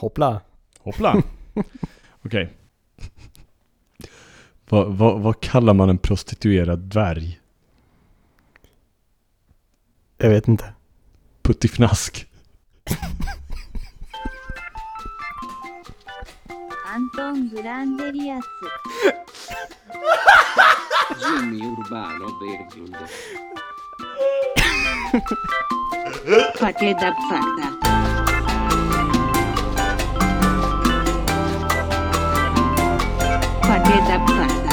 Hoppla. Hoppla. Okej. Vad va, va kallar man en prostituerad dvärg? Jag vet inte. Puttifnask. Anton Granderias. Jimmy Urbano Berglund. Fateda Fakta. Fakta Fakta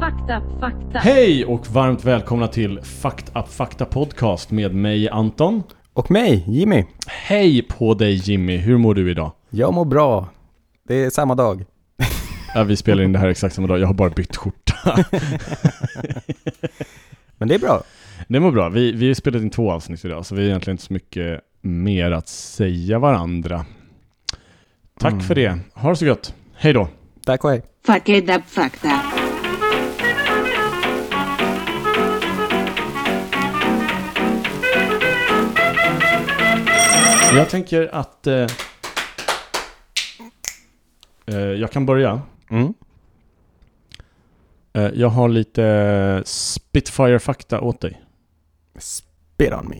Fakta Fakta Hej och varmt välkomna till Fakt Up Fakta Podcast med mig Anton. Och mig, Jimmy. Hej på dig Jimmy, hur mår du idag? Jag mår bra. Det är samma dag. Ja, vi spelar in det här exakt samma dag, jag har bara bytt skjorta. Men det är bra. Det mår bra, vi, vi har spelat in två avsnitt idag så vi har egentligen inte så mycket mer att säga varandra. Tack Mm. för det, ha det så gott. Hej då. Tack och hej. Fakta Fakta Jag tänker att eh, eh, jag kan börja. Mm. Eh, jag har lite Spitfire-fakta åt dig. Spit on me.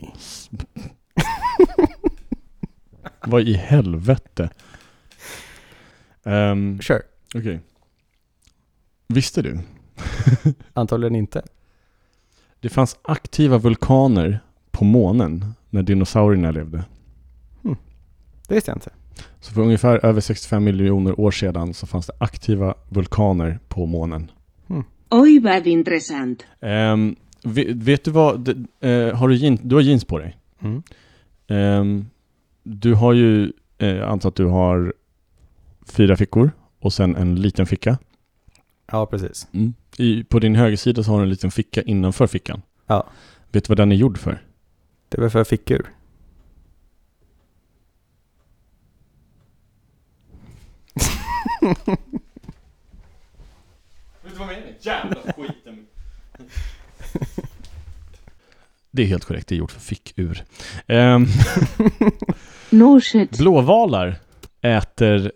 Vad i helvete? Um, Sure. Okej. Visste du? Antagligen inte. Det fanns aktiva vulkaner på månen när dinosaurierna levde. Det visste jag inte. Så för ungefär över 65 miljoner år sedan så fanns det aktiva vulkaner på månen. Oj vad intressant Ehm, vet, vet du vad, d- eh, har du, jeans, du har jeans på dig? Mm. Ehm, du har ju, eh, jag antar att du har fyra fickor och sen en liten ficka. Ja, precis. I, på din högersida så har du en liten ficka innanför fickan. Ja. Vet du vad den är gjord för? Det var för fickur. Vet du vad jag menar? Jävla skiten! Det är helt korrekt, det är gjort för fickur. No shit. Blåvalar äter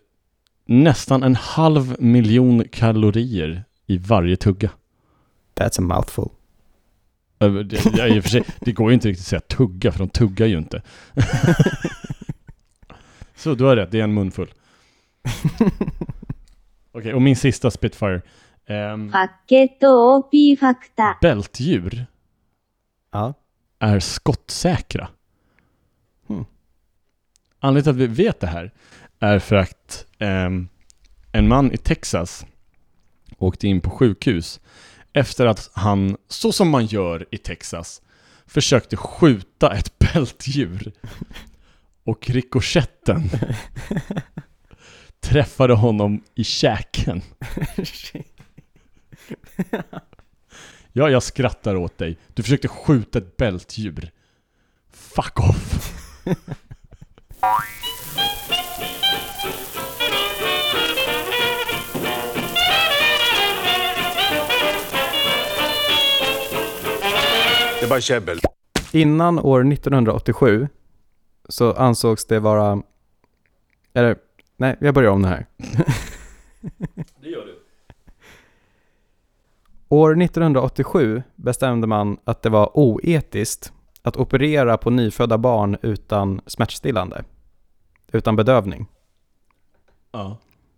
nästan en halv miljon kalorier i varje tugga. That's a mouthful. Ja, i och för sig, det går ju inte riktigt att säga tugga, för de tuggar ju inte. Så du har rätt, det är en munfull. Okej, okay, och min sista Spitfire. Um, Bältdjur ja. är skottsäkra. Anledningen till att vi vet det här är för att ehm, en man i Texas åkte in på sjukhus efter att han, så som man gör i Texas, försökte skjuta ett bältdjur. Och rikoschetten träffade honom i käken. Ja, jag skrattar åt dig. Du försökte skjuta ett bältdjur. Fuck off. Det är bara käbbel. Innan år 1987 så ansågs det vara... Eller, nej, jag börjar om det här. Det gör du. År 1987 bestämde man att det var oetiskt att operera på nyfödda barn utan smärtstillande. Utan bedövning. Ja.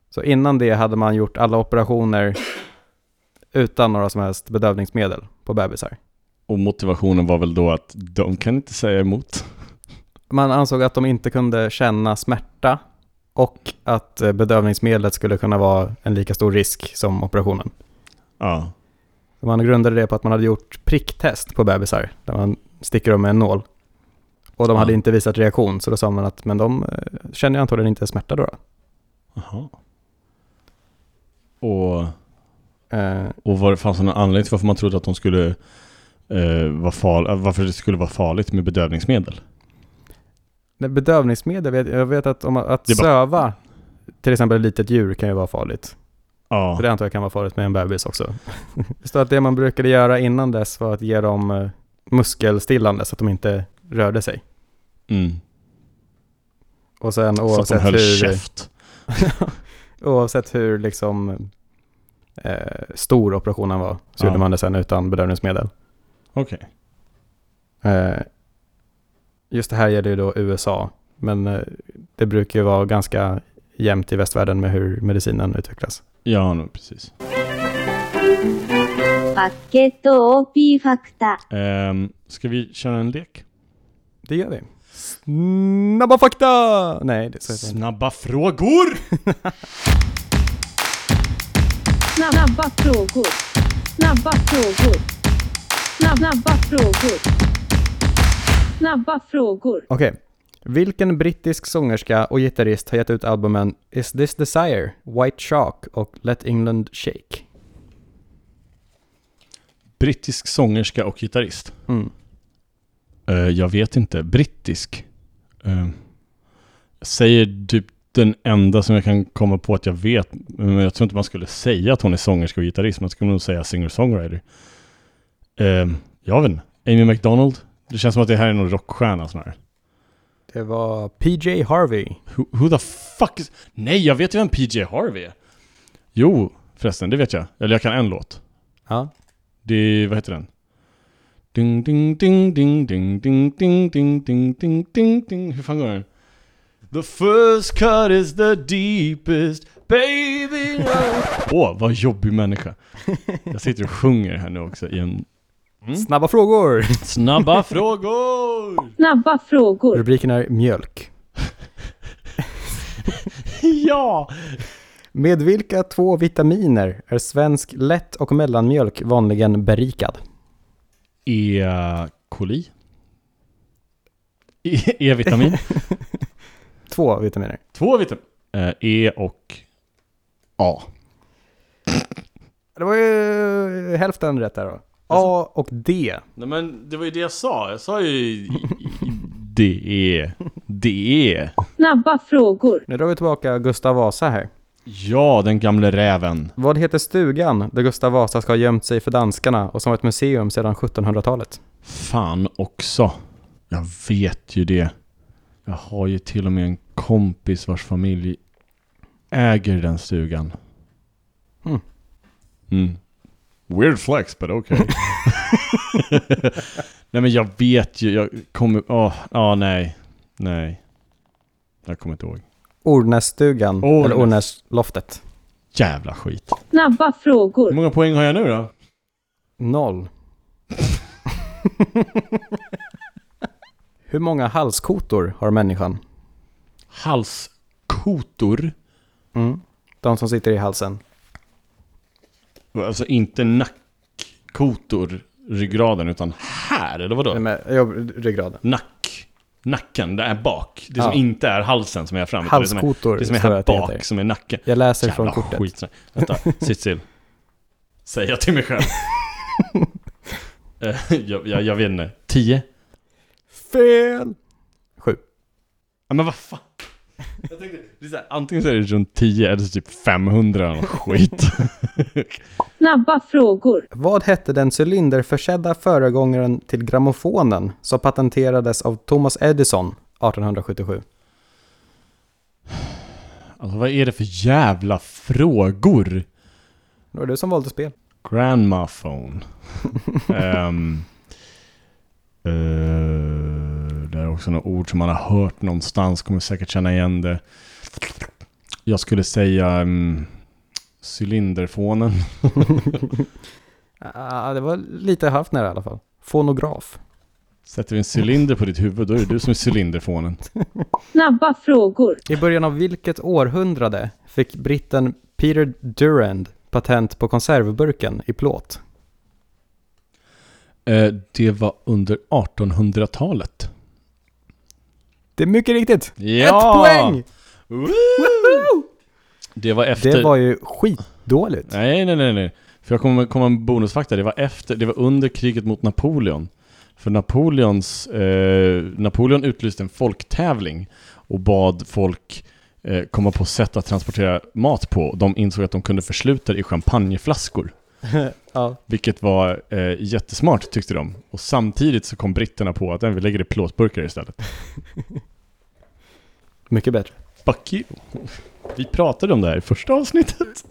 Så innan det hade man gjort alla operationer utan några som helst bedövningsmedel på bebisar. Och motivationen var väl då att de kan inte säga emot. Man ansåg att de inte kunde känna smärta och att eh, bedövningsmedlet skulle kunna vara en lika stor risk som operationen. Ja. Man grundade det på att man hade gjort pricktest på bebisar, där man sticker dem med en nål. Och de Ja. hade inte visat reaktion, så då sa man att men de eh, känner antagligen inte smärta då. Jaha. Och, Eh, och var fanns det någon anledning till varför man trodde att de skulle eh, vara far, varför det skulle vara farligt med bedövningsmedel? det bedövningsmedel, vet, jag vet att, om, att bara- söva till exempel ett litet djur kan ju vara farligt. Ja. För det antar jag kan vara farligt med en bebis också. Det står att det man brukade göra innan dess var att ge dem eh, muskelstillande så att de inte rörde sig. Mm. Och sen oavsett så att de höll hur... käft. oavsett hur liksom eh, stor operationen var så ja. gjorde man det sen utan bedövningsmedel. Okej. Okay. Eh, just det här gäller ju då USA, men eh, det brukar ju vara ganska jämnt i västvärlden med hur medicinen utvecklas. Ja, no, precis. Um, ska vi köra en lek? Det gör vi. Snabba fakta! Nej, det så heter det inte. Snabba frågor! Snabba frågor. Snabba frågor. Snabba frågor. Snabba frågor. Okej. Vilken brittisk sångerska och gitarrist har gett ut albumen Is This Desire, White Shark och Let England Shake? Brittisk sångerska och gitarrist. Mm. Eh, jag vet inte. Brittisk. Jag säger typ den enda som jag kan komma på att jag vet. Men jag tror inte man skulle säga att hon är sångerska och gitarrist. Man skulle nog säga singer-songwriter. Uh, jag vet inte. Amy McDonald. Det känns som att det här är någon rockstjärna snarare. Det var PJ Harvey. Who, who the fuck is... Nej, jag vet ju vem PJ Harvey är. Jo, förresten, det vet jag. Eller jag kan en låt. Ja. Det, vad heter den? Ding, ding, ding, ding, ding, ding, ding, ding, ding, ding, ding, ding. Hur fan går den? The first cut is the deepest, baby. Åh, oh, vad jobbig människa. Jag sitter och sjunger här nu också i en... Snabba frågor! Snabba frågor! Snabba frågor. Rubriken är mjölk. Ja! Med vilka två vitaminer är svensk lätt och mellanmjölk vanligen berikad? E. coli? E- E-vitamin? Två vitaminer. Två vitamin. Eh, E och A. Det var ju hälften rätt där då. A och D. Nej men det var ju det jag sa. Jag sa ju D. E. D. E. Snabba frågor. Nu drar vi tillbaka Gustav Vasa här. Ja, den gamle räven. Vad heter stugan där Gustav Vasa ska ha gömt sig för danskarna och som ett museum sedan 1700-talet? Fan också. Jag vet ju det. Jag har ju till och med en kompis vars familj äger den stugan. Mm. Mm. Weird flex, but okay. nej men jag vet ju, jag kommer, åh, ja nej, nej. Jag kommer inte ihåg. Ornässtugan, Ornäs. eller Ornäsloftet. Jävla skit. Snabba Hur frågor. många poäng har jag nu då? Noll. Hur många halskotor har människan? Halskotor. Mm. De som sitter i halsen. Alltså inte nackkotor, ryggraden, utan här, eller vadå? Eller Med, ja, ryggraden. Nack. Nacken, det är bak. Det Ja. som inte är halsen som är framåt. Det som är, Halskotor det som är här bak, heter. som är nacken. Jag läser Jävla från kortet. skit. Vänta, sitt still. Säger jag till mig själv. Eh, jag, jag, jag vet inte. Tio? Fel! Sju. Ja men vad fan. Jag tänkte, det är så här, antingen så är det runt 10 eller så typ 500 eller skit. Snabba frågor. Vad hette den cylinderförsedda föregångaren till grammofonen som patenterades av Thomas Edison 1877? Alltså vad är det för jävla frågor? Det var du som valde spel. Grandma phone. Ehm, eh, det är också något ord som man har hört någonstans, kommer säkert känna igen det. Jag skulle säga um, cylinderfonen. Ah, det var lite halvt nära i alla fall. Fonograf. Sätter vi en cylinder på ditt huvud, då är det du som är cylinderfonen. Snabba frågor. I början av vilket århundrade fick britten Peter Durand patent på konservburken i plåt? Eh, det var under 1800-talet. Det är mycket riktigt. Ja! Ett poäng! Woo! Det var efter... Det var ju skitdåligt. Nej, nej, nej, nej. För jag kommer komma med bonusfakta. Det var efter, det var under kriget mot Napoleon. För Napoleons, eh, Napoleon utlyste en folktävling och bad folk eh, komma på sätt att transportera mat på. De insåg att de kunde försluta det i champagneflaskor. ja. Vilket var eh, jättesmart tyckte de. Och samtidigt så kom britterna på att "Nej, vi lägger det i plåtburkar istället. Mycket bättre. Fuck you. Vi pratade om det här i första avsnittet.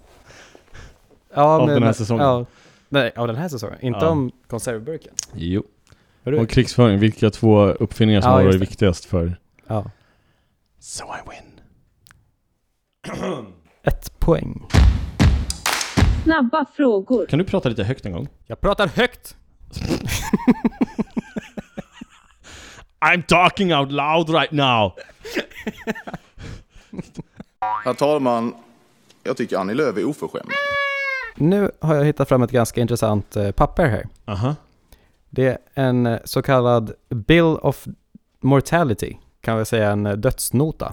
Ja, Av den här säsongen. Ja, nej, av den här säsongen. Inte Ja. om konservburken. Jo. Och krigsföring, vilka två uppfinningar som Ja, har varit viktigast för... Ja. So I win. Ett poäng. Snabba frågor. Kan du prata lite högt en gång? Jag pratar högt! I'm talking out loud right now! Herr talman, jag tycker Annie Lööf är oförskämd. Nu har jag hittat fram ett ganska intressant eh, papper här. Aha. Det är en eh, så kallad Bill of Mortality, kan vi säga en eh, dödsnota.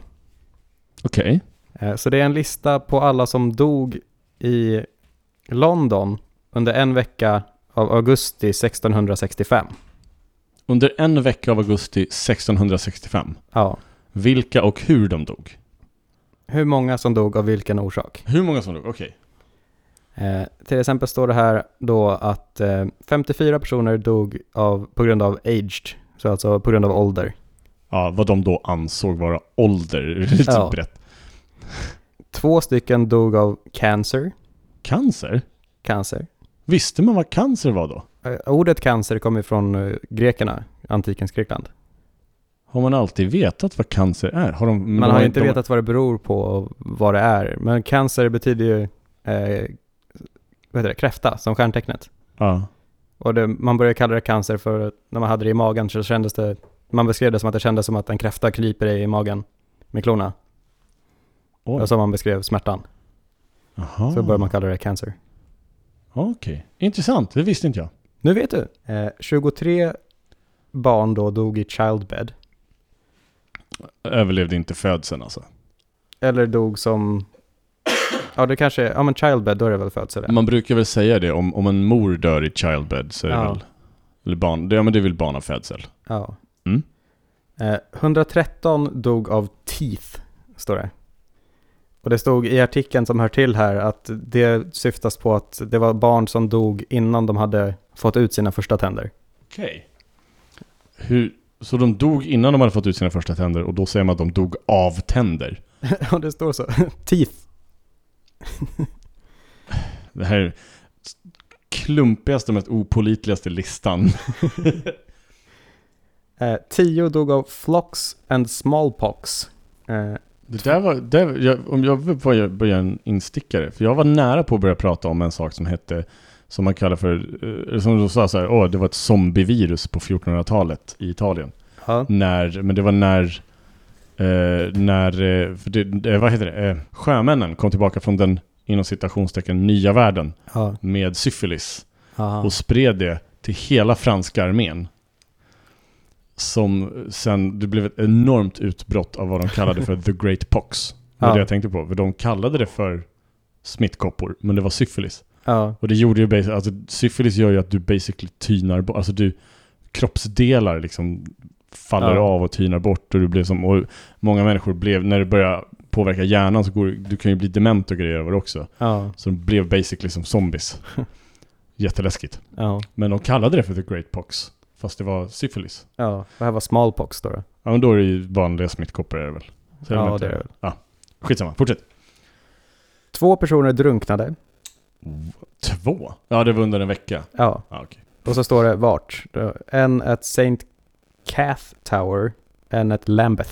Okej. Eh, Så det är en lista på alla som dog i London under en vecka av augusti 1665. Under en vecka av augusti 1665. Ja. Vilka och hur de dog? Hur många som dog av vilken orsak? Hur många som dog? Okej. Eh, till exempel står det här då att eh, 54 personer dog av, på grund av aged, så alltså på grund av ålder. Ja, vad de då ansåg vara ålder. Lite Ja. brett. Två stycken dog av cancer. Cancer? Cancer. Visste man vad cancer var då? Eh, ordet cancer kommer från eh, grekerna, antikens Grekland. Har man alltid vetat vad cancer är? Har de, Man de har inte de, vetat vad det beror på och vad det är. Men cancer betyder ju eh, vad heter det, kräfta som stjärntecknet. Ja. Och det, man började kalla det cancer för när man hade det i magen så kändes det, man beskrev det som att det kändes som att en kräfta kryper dig i magen med klorna. Oj. Och så man beskrev smärtan. Jaha. Så började man kalla det cancer. Okej. Intressant. Det visste inte jag. Nu vet du. Eh, 23 barn då dog i childbed. Överlevde inte födseln alltså. Eller dog som, ja det kanske är, ja men childbed då är det väl födsel. Man brukar väl säga det om, om en mor dör i childbed så är det Ja. väl... Eller barn, det, ja men det är väl barn av födsel. Ja. Mm. Eh, 113 dog av teeth, står det. Och det stod i artikeln som hör till här att det syftas på att det var barn som dog innan de hade fått ut sina första tänder. Okej. Hur... Så de dog innan de hade fått ut sina första tänder och då säger man att de dog av tänder. Och det står så. Teeth. Det här är klumpigaste och mest opolitligaste listan. Eh, 10 dog av flocks and smallpox. Eh, Det där var, det, jag, om jag börja en instickare, för jag var nära på att börja prata om en sak som hette, som man kallar för, eh, som du sa så här, åh, det var ett zombievirus på 1400-talet i Italien. När, men det var när, eh, när, eh, det, eh, vad heter det, eh, sjömännen kom tillbaka från den, inom citationstecken, nya världen Ja. med syfilis Aha. och spred det till hela franska armén. Som sen, det blev ett enormt utbrott av vad de kallade för the great pox. Det var Ja. det jag tänkte på, för de kallade det för smittkoppor, men det var syfilis. Ja. Och det gjorde ju basically, alltså syfilis gör ju att du basically tynar bort, alltså du, kroppsdelar liksom faller Ja. av och tynar bort och du blev som, och många människor blev, när det börjar påverka hjärnan så går du kan ju bli dement och grejer av det också. Ja. Så de blev basically som zombies. Jätteläskigt. Ja. Men de kallade det för the great pox. Fast det var syfilis. Ja. Det här var smallpox då. då. Ja men då är det ju vanliga smittkoppor är det väl? Så Ja, det är det väl. Ja. Skitsamma, fortsätt. Två personer drunknade. Två? Ja det var under en vecka. Ja. Ja, okej. Och så står det vart. En at St. Cath Tower. En at Lambeth.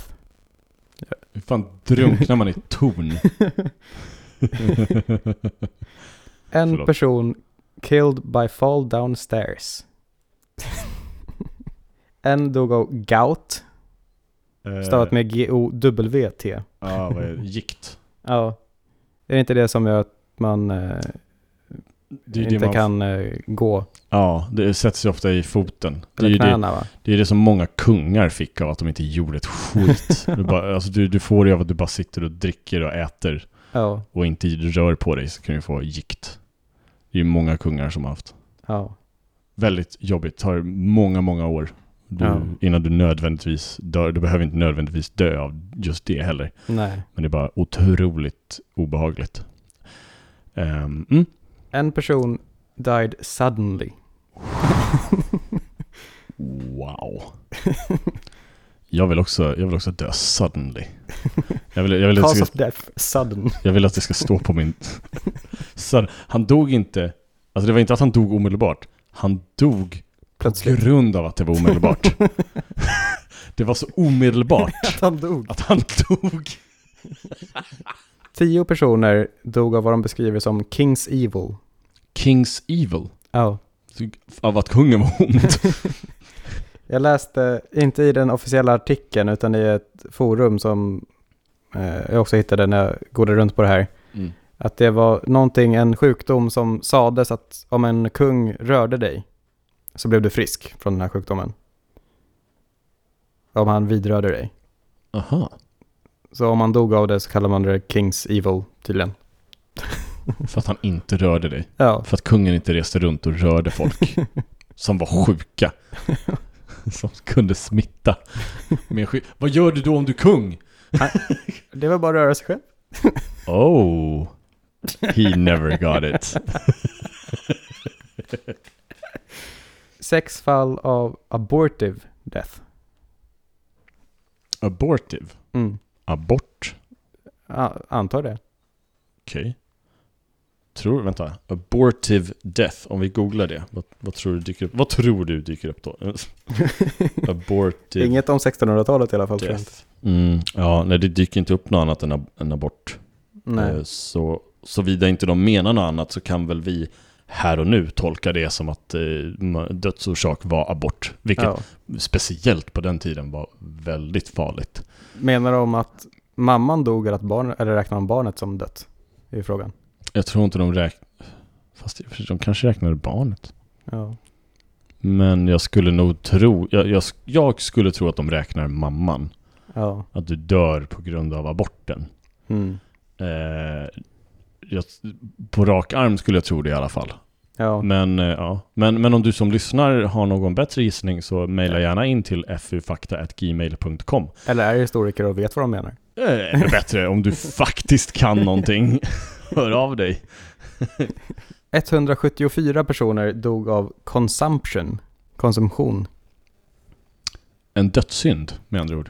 Hur fan drunknar man i torn? En Förlåt. person killed by fall downstairs. en dog av gout. Eh, Stavat med G-O-W-T. Ja, vad är det? Gikt. Ja. Är det inte det som gör att man eh, Det är ju det inte man- kan eh, gå? Ja, det sätts ju ofta i foten. Det är Eller ju det, knäna va? det är det som många kungar fick av att de inte gjorde ett skit. du, bara, alltså, du, du får det av att du bara sitter och dricker och äter Ja. och inte rör på dig så kan du få gikt. Det är många kungar som har haft. Ja. Väldigt jobbigt, tar många, många år. Du, Ja. Innan du nödvändigtvis dör. Du behöver inte nödvändigtvis dö av just det heller. Nej. Men det är bara otroligt obehagligt. Ehm, mm. En person died suddenly. Wow. Jag vill också, jag vill också dö suddenly. Jag vill, jag vill, Cause ska, of death, sudden. jag vill att det ska stå på min... Han dog inte... Alltså det var inte att han dog omedelbart. Han dog på Plötsligt. grund av att det var omedelbart. det var så omedelbart Att han dog. att han dog. Tio personer dog av vad de beskriver som King's Evil. Kings evil. Ja. Av att kungen var ond. Jag läste, inte i den officiella artikeln, utan i ett forum som eh, jag också hittade när jag godade runt på det här. Mm. Att det var någonting, en sjukdom som sades att om en kung rörde dig så blev du frisk från den här sjukdomen. Om han vidrörde dig. Aha. Så om man dog av det så kallar man det King's Evil tydligen. För att han inte rörde dig. Ja, För att kungen inte reste runt och rörde folk som var sjuka. Som kunde smitta. Med sjuk- Vad gör du då om du är kung? det var bara att röra sig själv. Oh, he never got it. Sex fall av abortive death. Abortive. Mm. Abort. Ja, antar det. Okej. Tror, vänta. Abortive death. Om vi googlar det. Vad, vad tror du dyker upp? Vad tror du dyker upp då? Abortive Inget om 1600-talet i alla fall. death. Mm, ja, nej det dyker inte upp något annat än, ab- än abort. Nej. Eh, Så, såvida inte de menar något annat så kan väl vi här och nu tolka det som att eh, dödsorsak var abort. Vilket Ja. speciellt på den tiden var väldigt farligt. Menar de att mamman dog eller, att barn, eller räknar de barnet som dött? Det är frågan. Jag tror inte de räknar... Fast de kanske räknade barnet. Ja. Men jag skulle nog tro... Jag, jag, jag skulle tro att de räknar mamman. Ja. Att du dör på grund av aborten. Mm. Eh, jag, på rak arm skulle jag tro det i alla fall. Ja. Men, eh, ja. men, men om du som lyssnar har någon bättre gissning så mejla gärna in till fufakta.gmail.com. Eller är historiker och vet vad de menar? Eh, Ännu bättre om du faktiskt kan någonting. Hör av dig. 174 personer dog av consumption, konsumtion. En dödssynd med andra ord.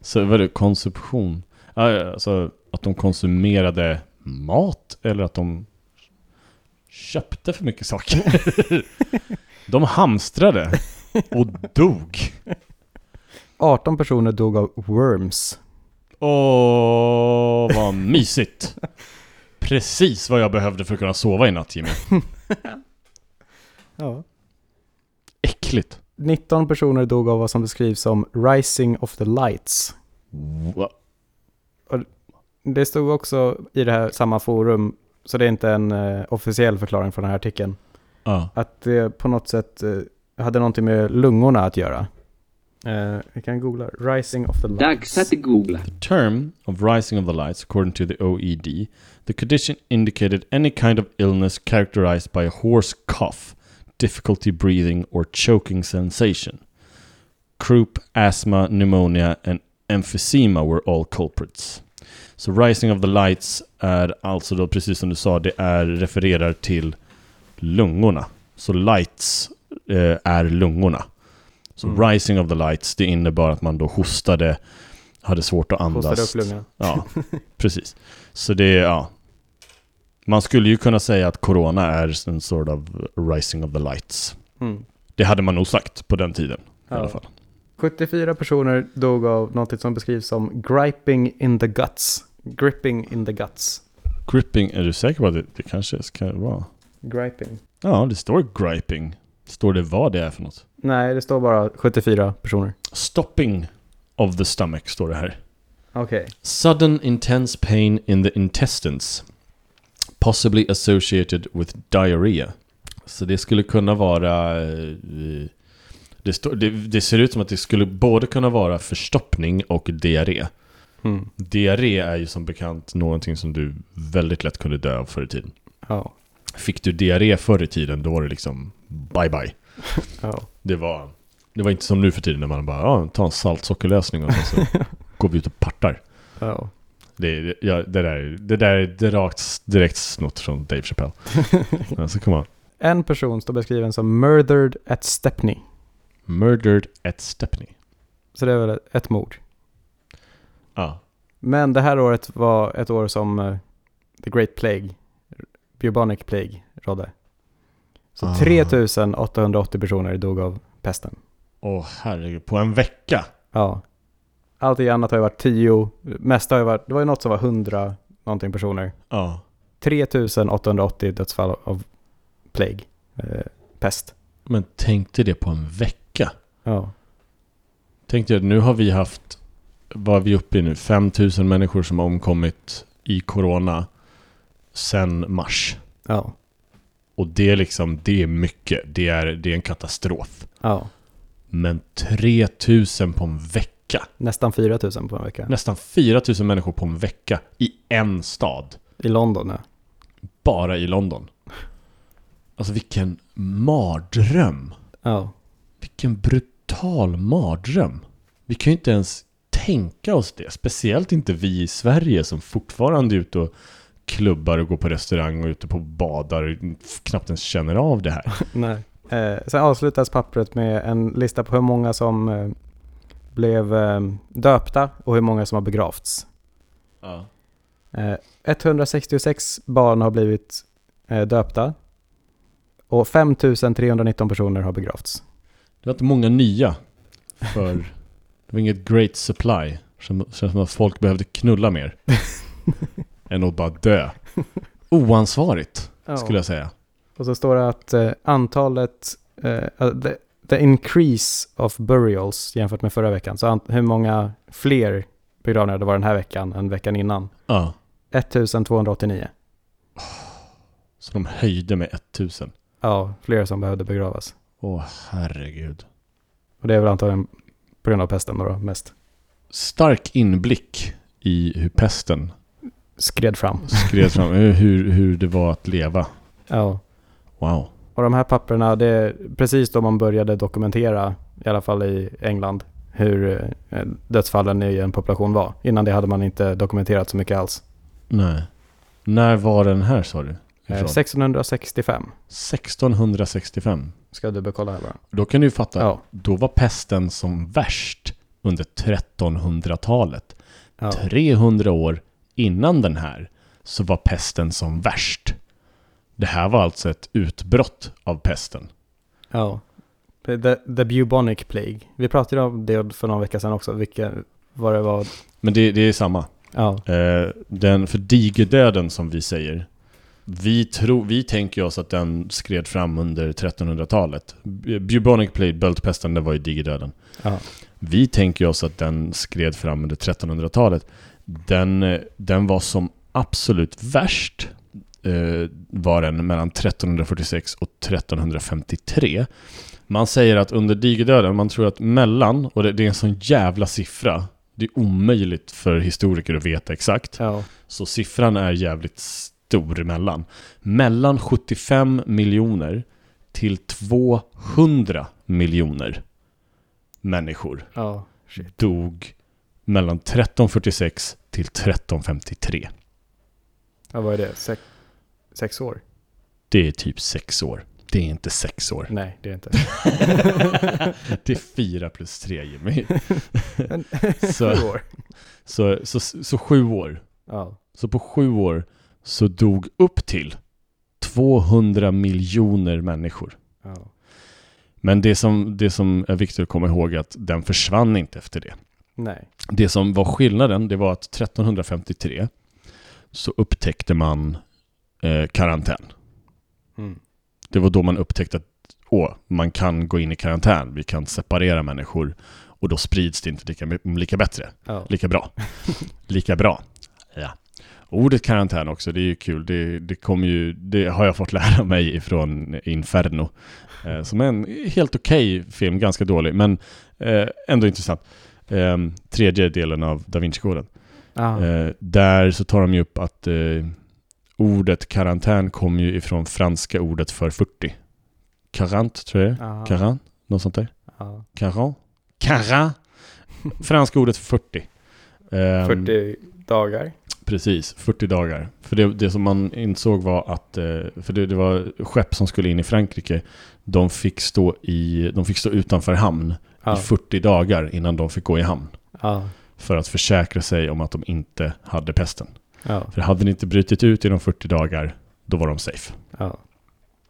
så vad är det? Konsumtion? Alltså att de konsumerade mat eller att de köpte för mycket saker. de hamstrade och dog. 18 personer dog av worms. Åh, vad mysigt. Precis vad jag behövde för att kunna sova i natt Jimmy. Ja. Äckligt. 19 personer dog av vad som beskrivs som rising of the lights. Va? Det stod också i det här samma forum, så det är inte en eh, officiell förklaring från den här artikeln, Ja. att det på något sätt eh, hade någonting med lungorna att göra. Eh, vi kan googla. Rising of the lights. Dags att googla. term of rising of the lights, according to the OED, the condition indicated any kind of illness characterized by a hoarse cough, difficulty breathing, or choking sensation. Croup, asthma, pneumonia, and emphysema were all culprits. Så rising of the lights är alltså då, precis som du sa, det är, refererar till lungorna. Så lights eh, är lungorna. Så Mm. rising of the lights, det innebar att man då hostade, hade svårt att andas. Hostade upp lungorna. Ja, precis. Så det, ja. Man skulle ju kunna säga att corona är en sort of rising of the lights. Mm. Det hade man nog sagt på den tiden i Ja. alla fall. 74 personer dog av något som beskrivs som griping in the guts. Gripping in the guts. Gripping, är du säker på att det, det kanske ska vara? Griping. Ja, det står griping. Står det vad det är för något? Nej, det står bara 74 personer. Stopping of the stomach står det här. Okej. Sudden intense pain in the intestines. Possibly associated with diarrhea. Så det skulle kunna vara... eh, Det, det, det ser ut som att det skulle både kunna vara förstoppning och diarré. Mm. Diarré är ju som bekant någonting som du väldigt lätt kunde dö av förr i tiden. Ja. Fick du diarré förr i tiden, då var det liksom bye bye. ja. Det var, det var inte som nu för tiden när man bara ja, ta en saltsockerlösning och sen så går vi ut och partar. ja. Det, ja, det, där, det där är direkt, direkt snott från Dave Chappelle. alltså, come on. En person står beskriven som murdered at Stepney. Murdered at Stepney. Så det är väl ett mord. Ja. Men det här året var ett år som eh, The Great Plague, Bubonic Plague, rådde. Så Ah. 3880 personer dog av pesten. Åh herregud, på en vecka? Ja. Allting annat har ju varit 10, mesta har ju varit, det var ju något som var 100 någonting personer. Ja. 3880 dödsfall av plague, eh, pest. Men tänk dig det på en vecka. Ja. Tänk dig, nu har vi haft, vad är vi uppe i nu? 5000 människor som har omkommit i corona sen mars. Ja. Och det är liksom, det är mycket. Det är, det är en katastrof. Ja. Men 3000 på en vecka. Nästan 4000 på en vecka. Nästan 4000 människor på en vecka i en stad. I London, ja. Bara i London. Alltså vilken mardröm. Ja. Vilken brutal mardröm. Vi kan ju inte ens tänka oss det. Speciellt inte vi i Sverige som fortfarande är ute och klubbar och går på restaurang och ute på badar och knappt ens känner av det här. Nej. Eh, sen avslutas pappret med en lista på hur många som eh, blev eh, döpta och hur många som har begravts. Ja. Eh, 166 barn har blivit eh, döpta och 5319 personer har begravts. Det var inte många nya. För det var inget great supply. Som- Känns som att folk behövde knulla mer. än att bara dö. Oansvarigt, skulle jag säga. Och så står det att eh, antalet, eh, the, the increase of burials jämfört med förra veckan. Så hur många fler begravningar det var den här veckan än veckan innan. Ja. 1289. Så de höjde med 1000. Ja, fler som behövde begravas. Åh herregud. Och det är väl antagligen på grund av pesten då mest. Stark inblick i hur pesten Skred fram. skred fram. hur, hur det var att leva. Ja. Wow. Och de här papperna, det är precis då man började dokumentera, i alla fall i England, hur eh, dödsfallen i en population var. Innan det hade man inte dokumenterat så mycket alls. Nej. När var den här sa du? Eh, Ifrån? 1665 1665. Ska du bekolla här bara. Då kan du ju fatta. Ja. Då var pesten som värst under 1300-talet. Ja. 300 år innan den här så var pesten som värst. Det här var alltså ett utbrott av pesten. ja. The, the bubonic plague. Vi pratade om det för någon vecka sedan också, vilka, vad det var. Men det, det är samma. Ja, Eh, den för digerdöden som vi säger. Vi, tror, vi tänker oss att den skred fram under 1300-talet. Bu- Bubonic plague, bältpesten, det var ju digerdöden. ja, Vi tänker oss att den skred fram under 1300-talet. Den, den var som absolut värst eh, var den mellan 1346 och 1353. Man säger att under digerdöden, man tror att mellan, och det, det är en sån jävla siffra, det är omöjligt för historiker att veta exakt. ja, Så siffran är jävligt stor emellan. Mellan 75 miljoner till 200 miljoner människor ja. Shit. dog mellan 1346 till 1353. Vad var det? Sex, sex år? Det är typ sex år. Det är inte sex år. Nej, det är inte. Det är fyra plus tre Jimmy. Så- sju år. Så, så, så sju år. Ja, Så på sju år så dog upp till 200 miljoner människor. ja. Men det som, det som är viktigt att komma ihåg är att den försvann inte efter det. Nej. Det som var skillnaden, det var att 1353 så upptäckte man eh, karantän. Mm. Det var då man upptäckte att åh, man kan gå in i karantän, vi kan separera människor och då sprids det inte lika, lika bättre, Ja. lika bra. lika bra. Ja. Ordet karantän också, det är ju kul. Det, det, kommer ju, det har jag fått lära mig ifrån Inferno. Eh, som är en helt okej film, ganska dålig, men eh, ändå intressant. Eh, tredje delen av Da Vinci-koden. Ah. Eh, där så tar de ju upp att eh, ordet karantän kommer ju ifrån franska ordet för 40. Quarant, tror jag. Ja. Quarant, något sånt där. Ja. Quarant? Quarant? Franska ordet för 40. Ehm, 40 dagar. Precis, 40 dagar. För det, det som man insåg var att, eh, för det, det var skepp som skulle in i Frankrike, de fick stå, i, de fick stå utanför hamn Ja. i 40 dagar innan de fick gå i hamn. Ja. För att försäkra sig om att de inte hade pesten. Ja. För hade den inte brutit ut inom 40 dagar, då var de safe.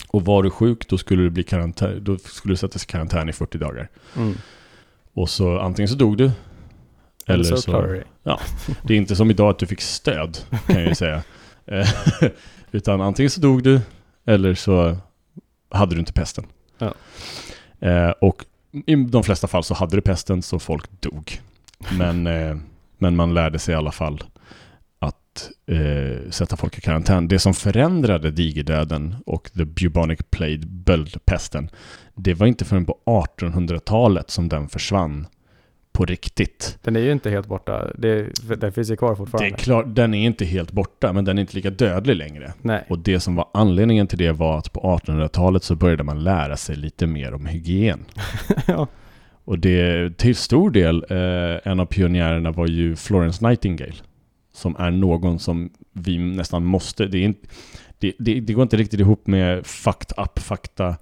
Och var du sjuk, då skulle du, bli karantän, då skulle du sättas i karantän i 40 dagar. Mm. Och så antingen så dog du, eller så... klarar du dig. Det är inte som idag att du fick stöd, kan jag ju säga. Eh, Utan antingen så dog du, eller så hade du inte pesten. Ja. Eh, och i de flesta fall så hade du pesten, så folk dog. Men, eh, men man lärde sig i alla fall att eh, sätta folk i karantän. Det som förändrade digerdöden och the bubonic plague, böldpesten, det var inte förrän på 1800-talet som den försvann på riktigt. Den är ju inte helt borta. Det, den finns ju kvar Det är fortfarande. klart, den är inte helt borta, men den är inte lika dödlig längre. Nej. Och det som var anledningen till det var att på 1800-talet så började man lära sig lite mer om hygien. ja. Och det till stor del, eh, en av pionjärerna var ju Florence Nightingale. Som är någon som vi nästan måste, det, är det, det, det går inte riktigt ihop med fucked up fakta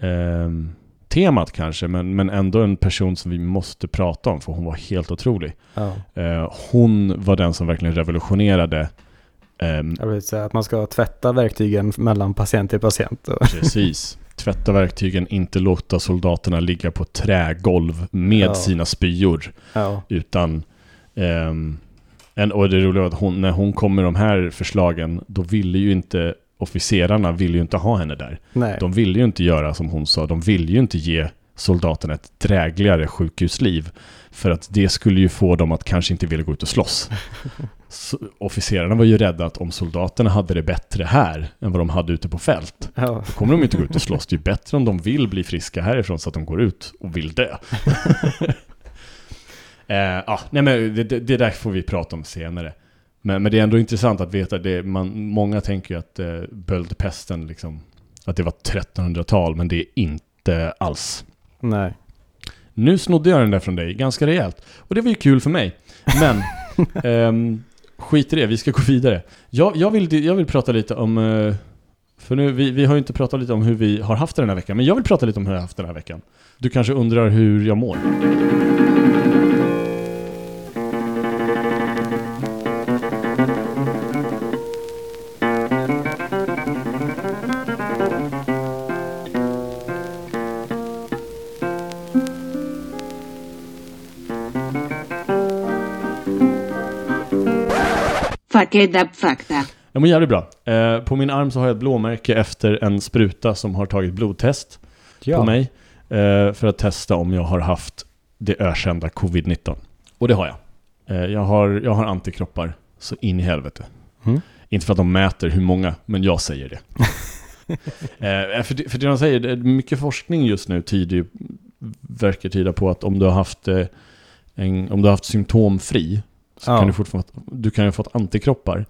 ehm, temat kanske, men, men ändå en person som vi måste prata om för hon var helt otrolig. ja. Eh, hon var den som verkligen revolutionerade ehm, Jag vill säga att man ska tvätta verktygen mellan patient till patient. Precis. Tvätta verktygen, inte låta soldaterna ligga på trägolv med Ja. sina spyor. ja. Utan... ehm, en, och det roliga var att hon, när hon kom med de här förslagen, då ville ju inte officerarna ville ju inte ha henne där. Nej. De ville ju inte göra som hon sa, de ville ju inte ge soldaterna ett drägligare sjukhusliv. För att det skulle ju få dem att kanske inte vilja gå ut och slåss. Så, officerarna var ju rädda att om soldaterna hade det bättre här än vad de hade ute på fält, Ja. då kommer de inte gå ut och slåss. Det är bättre om de vill bli friska härifrån så att de går ut och vill dö. eh, ja, nej men det, det där får vi prata om senare. Men, men det är ändå intressant att veta, det, man, många tänker ju att eh, böldpesten liksom, att det var 1300-tal, men det är inte alls. Nej. Nu snodde jag den där från dig ganska rejält. Och det var ju kul för mig. Men, ehm, skit i det, vi ska gå vidare. Jag, jag, vill, jag vill prata lite om, eh, för nu, vi, vi har ju inte pratat lite om hur vi har haft det den här veckan, men jag vill prata lite om hur jag har haft den här veckan. Du kanske undrar hur jag mår? Up fakta. Jag mår jävligt bra. Eh, på min arm så har jag ett blåmärke efter en spruta som har tagit blodtest Ja. på mig. Eh, för att testa om jag har haft det ökända covid-19. Och det har jag. Eh, jag, har jag har antikroppar så in i helvete. Mm. Inte för att de mäter hur många, men jag säger det. eh, för, det för det de säger, det är mycket forskning just nu tyder ju, verkar tyda på att om du har haft, eh, en, om du har haft symptomfri så Ja. kan du fortfarande du kan ju ha fått antikroppar.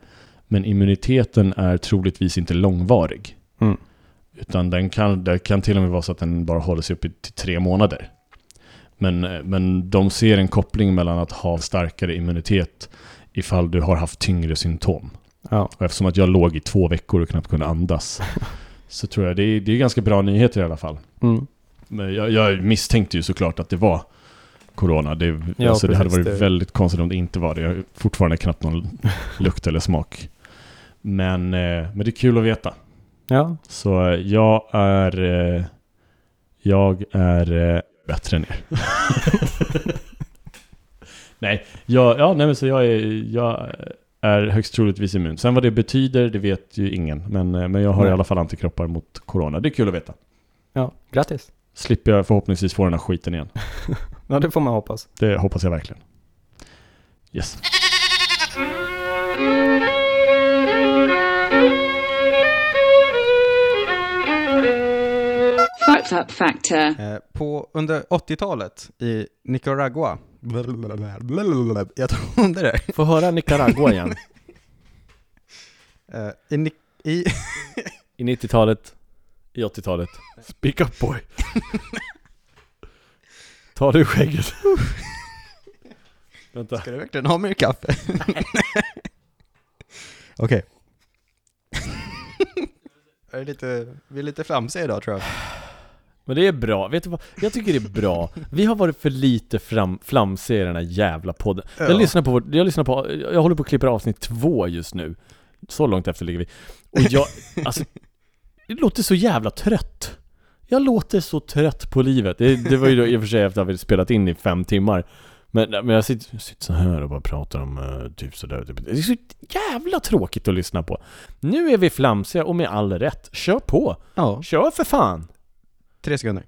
Men immuniteten är troligtvis inte långvarig. Mm. Utan den kan, det kan till och med vara så att den bara håller sig uppe till tre månader. Men, eh, men de ser en koppling mellan att ha starkare immunitet ifall du har haft tyngre symptom. Ja. Och eftersom att jag låg i två veckor och knappt kunde andas så tror jag det är, det är ganska bra nyheter i alla fall. Mm. Men jag, jag misstänkte ju såklart att det var Corona. Det, Ja, alltså det hade precis, varit det- väldigt konstigt om det inte var det. Jag har fortfarande knappt någon lukt eller smak. Men, eh, men det är kul att veta. Ja. Så eh, jag är... eh, Jag är bättre än er. nej, jag, ja, nej, men så jag är, jag är högst troligtvis immun. Sen vad det betyder, det vet ju ingen. Men, men jag har i Nej. alla fall antikroppar mot corona. Det är kul att veta. Ja. Grattis. Slipper jag förhoppningsvis få den här skiten igen. Ja, det får man hoppas. Det hoppas jag verkligen. Yes. Fucked up factor. Eh, på, under 80-talet i Nicaragua. Jag trodde det. Få höra Nicaragua igen. Eh, I, i, I 90-talet, i 80-talet. Speak up boy. Ta du skägget. Vänta. Ska du verkligen ha mer kaffe? Okej. är lite, vi är lite flamsiga idag tror jag. Men det är bra, vet du vad? Jag tycker det är bra. Vi har varit för lite fram, flamsiga i den här jävla podden. Jag Ja. lyssnar på, vår- jag lyssnar på, jag håller på att klippa avsnitt två just nu. Så långt efter ligger vi. Och jag, alltså, det låter så jävla trött. Jag låter så trött på livet. Det, det var ju då i och för sig efter att vi spelat in i fem timmar. Men, men jag sitter, sitter så här och bara pratar om eh, typ sådär. Typ. Det är så jävla tråkigt att lyssna på. Nu är vi flamsiga och med all rätt. Kör på! Ja, Kör för fan! tre sekunder.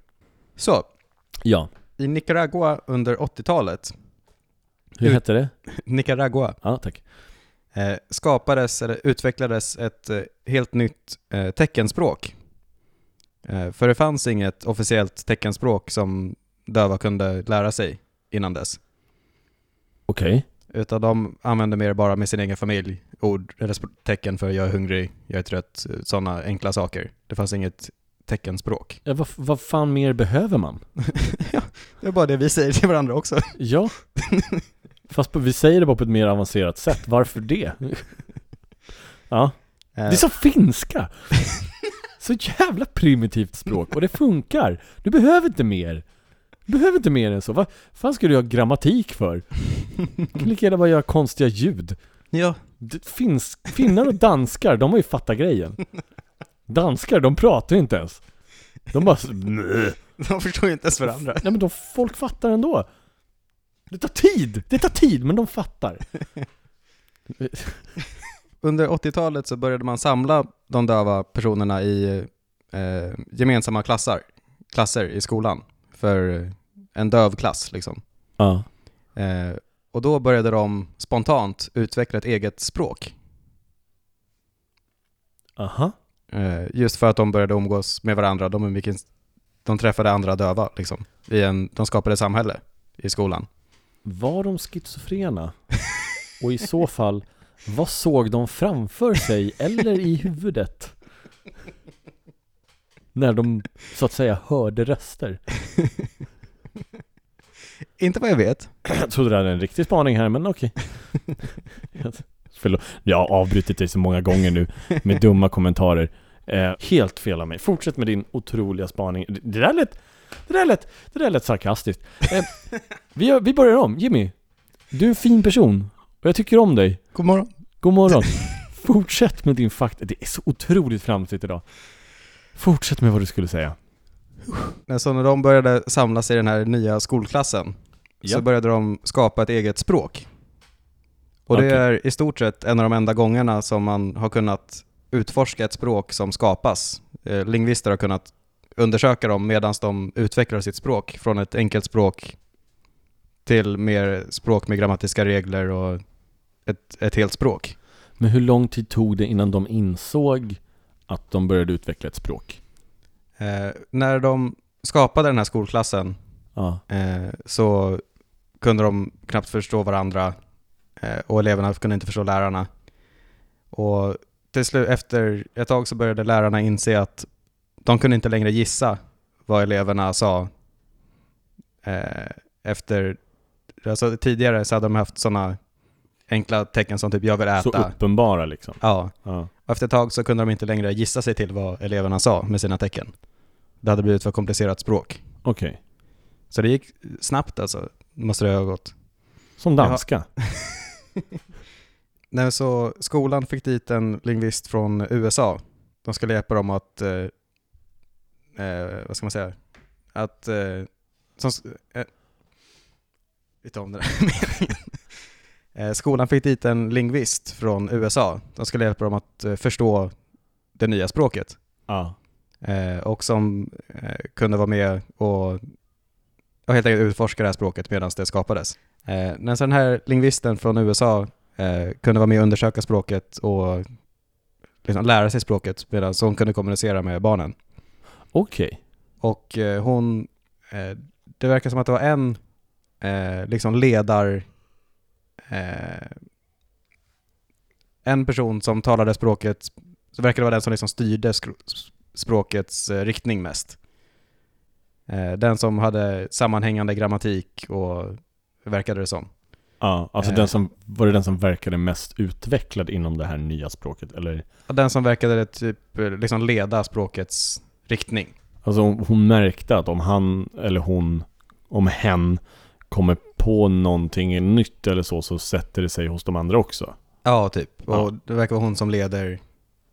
Så, Ja, i Nicaragua under 80-talet, hur Ut- hette det? Nicaragua, Ja, tack. Eh, skapades eller utvecklades ett eh, helt nytt eh, teckenspråk. För det fanns inget officiellt teckenspråk som döva kunde lära sig innan dess. Okej. Utan de använde mer bara med sin egen familj ord eller tecken för jag är hungrig, jag är trött, sådana enkla saker. Det fanns inget teckenspråk. Ja, vad, vad fan mer behöver man? ja, det är bara det vi säger till varandra också. Ja. Fast på, vi säger det bara på ett mer avancerat sätt. Varför det? Ja. Det är som finska! Så jävla primitivt språk och det funkar. Du behöver inte mer. Du behöver inte mer än så. Vad fan ska du ha grammatik för? Du kan lika gärna bara göra konstiga ljud. Ja, Det finns, finnar och danskar, de har ju fattat grejen. Danskar, de pratar ju inte ens. De bara de förstår ju inte ens varandra. Nej men de, folk fattar ändå. Det tar tid! Det tar tid, men de fattar. Under 80-talet så började man samla de döva personerna i eh, gemensamma klasser, klasser i skolan för en dövklass liksom. Ja. Eh, och då började de spontant utveckla ett eget språk. Aha. Eh, just för att de började umgås med varandra, de, de träffade andra döva liksom. I en, de skapade samhälle i skolan. Var de schizofrena? Och i så fall, vad såg de framför sig eller i huvudet? När de så att säga hörde röster. Inte vad jag vet. Jag trodde det hade en riktig spaning här, men okej. Förlåt, jag har avbrutit dig så många gånger nu med dumma kommentarer. Eh, helt fel av mig. Fortsätt med din otroliga spaning. Det där lät, det där lät, det där lät sarkastiskt. Eh, vi, vi börjar om. Jimmy, du är en fin person och jag tycker om dig. God morgon. God morgon. Fortsätt med din fakta. Det är så otroligt framsynt idag. Fortsätt med vad du skulle säga. Men Så när de började samlas i den här nya skolklassen Ja. så började de skapa ett eget språk. Och det Okej. är i stort sett en av de enda gångerna som man har kunnat utforska ett språk som skapas. Eh, lingvister har kunnat undersöka dem medan de utvecklar sitt språk från ett enkelt språk till mer språk med grammatiska regler och ett, ett helt språk. Men hur lång tid tog det innan de insåg att de började utveckla ett språk? Eh, när de skapade den här skolklassen Ja. eh, så kunde de knappt förstå varandra eh, och eleverna kunde inte förstå lärarna. Och till slut, efter ett tag så började lärarna inse att de kunde inte längre gissa vad eleverna sa. Eh, efter, alltså tidigare så hade de haft sådana enkla tecken som typ jag vill äta. Så uppenbara liksom. Ja, Ja. och efter ett tag så kunde de inte längre gissa sig till vad eleverna sa med sina tecken. Det hade blivit för komplicerat språk. Okej. Så det gick snabbt alltså, måste det ha gått. Som danska. Nej, så skolan fick dit en lingvist från USA. De skulle hjälpa dem att, eh, eh, vad ska man säga, att, eh, som, eh, vi om den här meningen. Eh, skolan fick dit en lingvist från USA. De skulle hjälpa dem att eh, förstå det nya språket. Ja. Eh, och som eh, kunde vara med och, och helt enkelt utforska det här språket medan det skapades. Eh, när så den här lingvisten från USA kunde vara med och undersöka språket och liksom lära sig språket medan hon kunde kommunicera med barnen. Okej. Och eh, hon, eh, det verkar som att det var en eh, liksom ledar, eh, en person som talade språket, så verkar det vara den som liksom styrde språkets eh, riktning mest. Eh, den som hade sammanhängande grammatik och verkade det som. Ja, alltså den som, var det den som verkade mest utvecklad inom det här nya språket? Eller? Den som verkade typ liksom leda språkets riktning. Alltså hon, hon märkte att om han eller hon, om hen kommer på någonting nytt eller så, så sätter det sig hos de andra också. Ja, typ. Och Ja. det verkar vara hon som leder.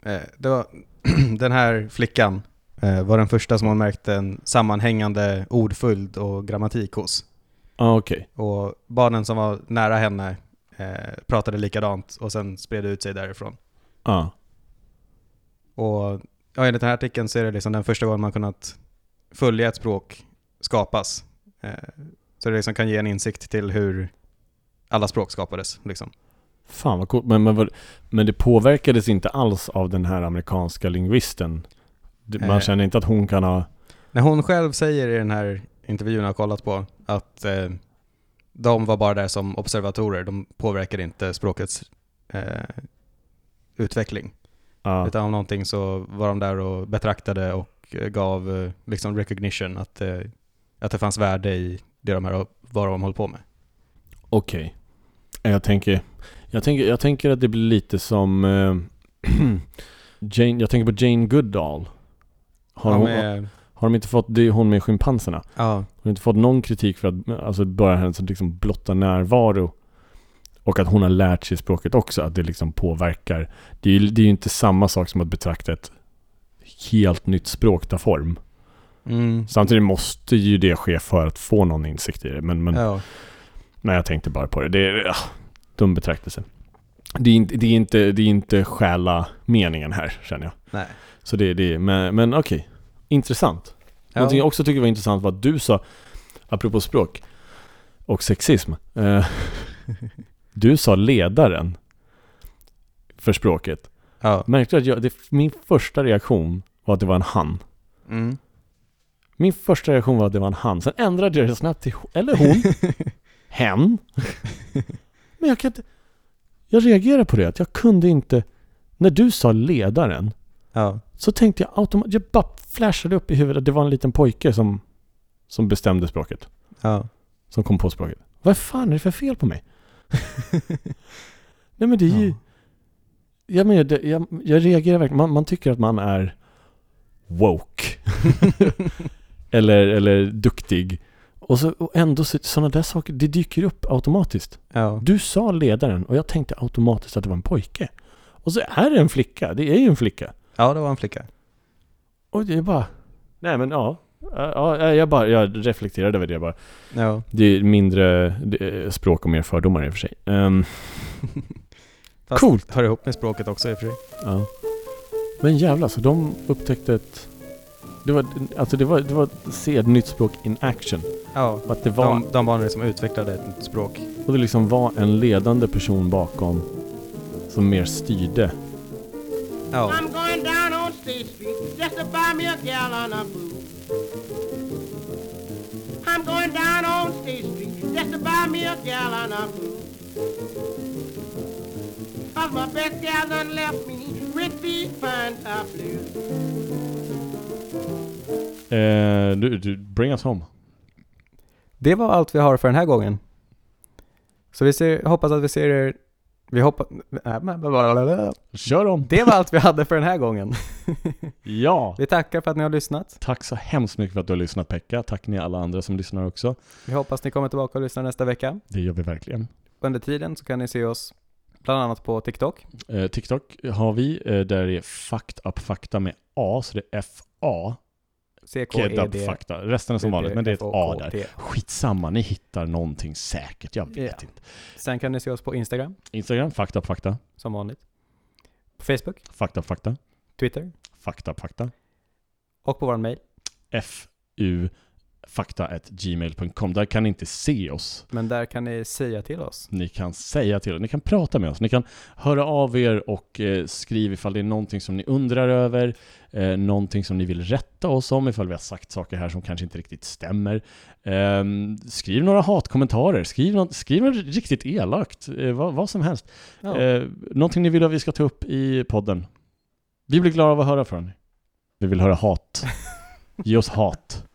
Eh, det var den här flickan eh, var den första som hon märkte en sammanhängande ordföljd och grammatik hos. Ja, okej. Och barnen som var nära henne eh, pratade likadant och sen spred det ut sig därifrån. Ja. Och ja, enligt den här artikeln så är det liksom den första gången man kunnat följa ett språk skapas. Eh, så det liksom kan ge en insikt till hur alla språk skapades. Liksom. Fan vad coolt. Men, men, men det påverkades inte alls av den här amerikanska lingvisten? Man Eh. känner inte att hon kan ha... När hon själv säger i den här intervjun jag har kollat på att eh, de var bara där som observatorer, de påverkade inte språkets eh, utveckling. Ja. Utan om någonting så var de där och betraktade och eh, gav eh, liksom recognition att, eh, att det fanns värde i det de här, vad de håller på med. Okej. Jag tänker, jag tänker, jag tänker att det blir lite som Jane, jag tänker på Jane Goodall. Har, Ja, hon, med, har de inte fått, det är hon med schimpanserna. ja, Har de inte fått någon kritik för att, alltså bara hennes liksom blotta närvaro och att hon har lärt sig språket också, att det liksom påverkar. Det är ju det är ju inte samma sak som att betrakta ett helt nytt språk ta form. mm, Samtidigt måste ju det ske för att få någon insikt i det. Men, men ja, Nej, jag tänkte bara på det. Det är ja, dum betraktelse. Det är inte, det är inte, det är inte själa meningen här, känner jag. nej. Så det är det. Men, men okej. Intressant. Någonting jag också tycker var intressant var att du sa, apropå språk och sexism. Eh, du sa ledaren för språket. Ja. Märkte du att jag, det, min första reaktion var att det var en han. Mm. Min första reaktion var att det var en han. Sen ändrade jag det snabbt till eller hon. Hen. Men jag kan inte... Jag reagerar på det, att jag kunde inte... När du sa ledaren, ja. så tänkte jag automatiskt... Jag bara flashade upp i huvudet att det var en liten pojke som, som bestämde språket. ja. Som kom på språket. Vad fan är det för fel på mig? Nej men det är ju... Ja. Jag menar, det, jag, jag reagerar verkligen... Man, man tycker att man är woke. eller, eller duktig. Och, så, och ändå så, sådana där saker, det dyker upp automatiskt. ja. Du sa ledaren och jag tänkte automatiskt att det var en pojke. Och så är det en flicka, det är ju en flicka. Ja, det var en flicka. Och det är bara... Nej men ja. Ja, jag bara, jag reflekterade över det bara. Ja. Det är mindre det språk och mer fördomar i och för sig. Ehm, Fast Coolt. Hör ihop med språket också i och för sig. ja. Men jävlar, så de upptäckte ett... Det var, alltså det var, det var se ett nytt språk in action. Ja. Att det var, De, de barnen som utvecklade ett nytt språk. och det liksom var en ledande person bakom som mer styrde. Ja. I'm going down on State Street just to buy me a gallon of booze. I'm going down on State Street just to buy me a gallon of booze. Cause my best gal done left me with these fine top blues. Eh, du, du, bring us home. Det var allt vi har för den här gången. Så vi ser, hoppas att vi ser er... Vi hoppas... Kör om! Det var allt vi hade för den här gången. Ja! Vi tackar för att ni har lyssnat. Tack så hemskt mycket för att du har lyssnat Pekka. Tack ni alla andra som lyssnar också. Vi hoppas ni kommer tillbaka och lyssnar nästa vecka. Det gör vi verkligen. Under tiden så kan ni se oss bland annat på TikTok. Eh, TikTok har vi, eh, där det är Fucked Up Fakta med A, så det är F-A. Ked Up C-K-E-D. Fakta. Resten är som vanligt, men det är ett A där. Skitsamma, ni hittar någonting säkert. Jag vet inte. Sen kan ni se oss på Instagram, Instagram, Up Fakta. som vanligt. På Facebook, Up Fakta. Twitter Up Fakta. och på vår mail. F-U fakta.gmail.com. Där kan ni inte se oss. Men där kan ni säga till oss. Ni kan säga till oss, ni kan prata med oss, ni kan höra av er och eh, skriva ifall det är någonting som ni undrar över, eh, någonting som ni vill rätta oss om, ifall vi har sagt saker här som kanske inte riktigt stämmer. Ehm, skriv några hatkommentarer, skriv något, skriv något riktigt elakt, eh, vad, vad som helst. Ja. Eh, någonting ni vill att vi ska ta upp i podden. Vi blir glada av att höra från er. Vi vill höra hat. Ge oss hat.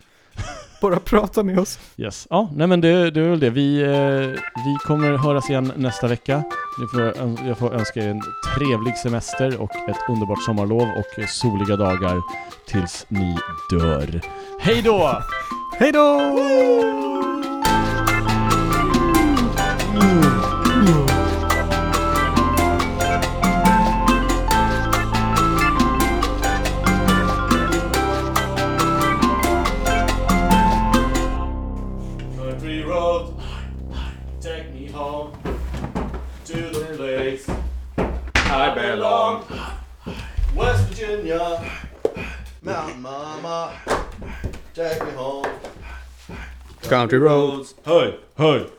Bara prata med oss. Yes. Ja, nej men det, det är väl det. Vi, eh, vi kommer höras igen nästa vecka. Ni får, jag får önska er en trevlig semester och ett underbart sommarlov och soliga dagar tills ni dör. Hej då! Hej då! Country Junior, Mountain Mama, me home Country Roads. Hey, hey.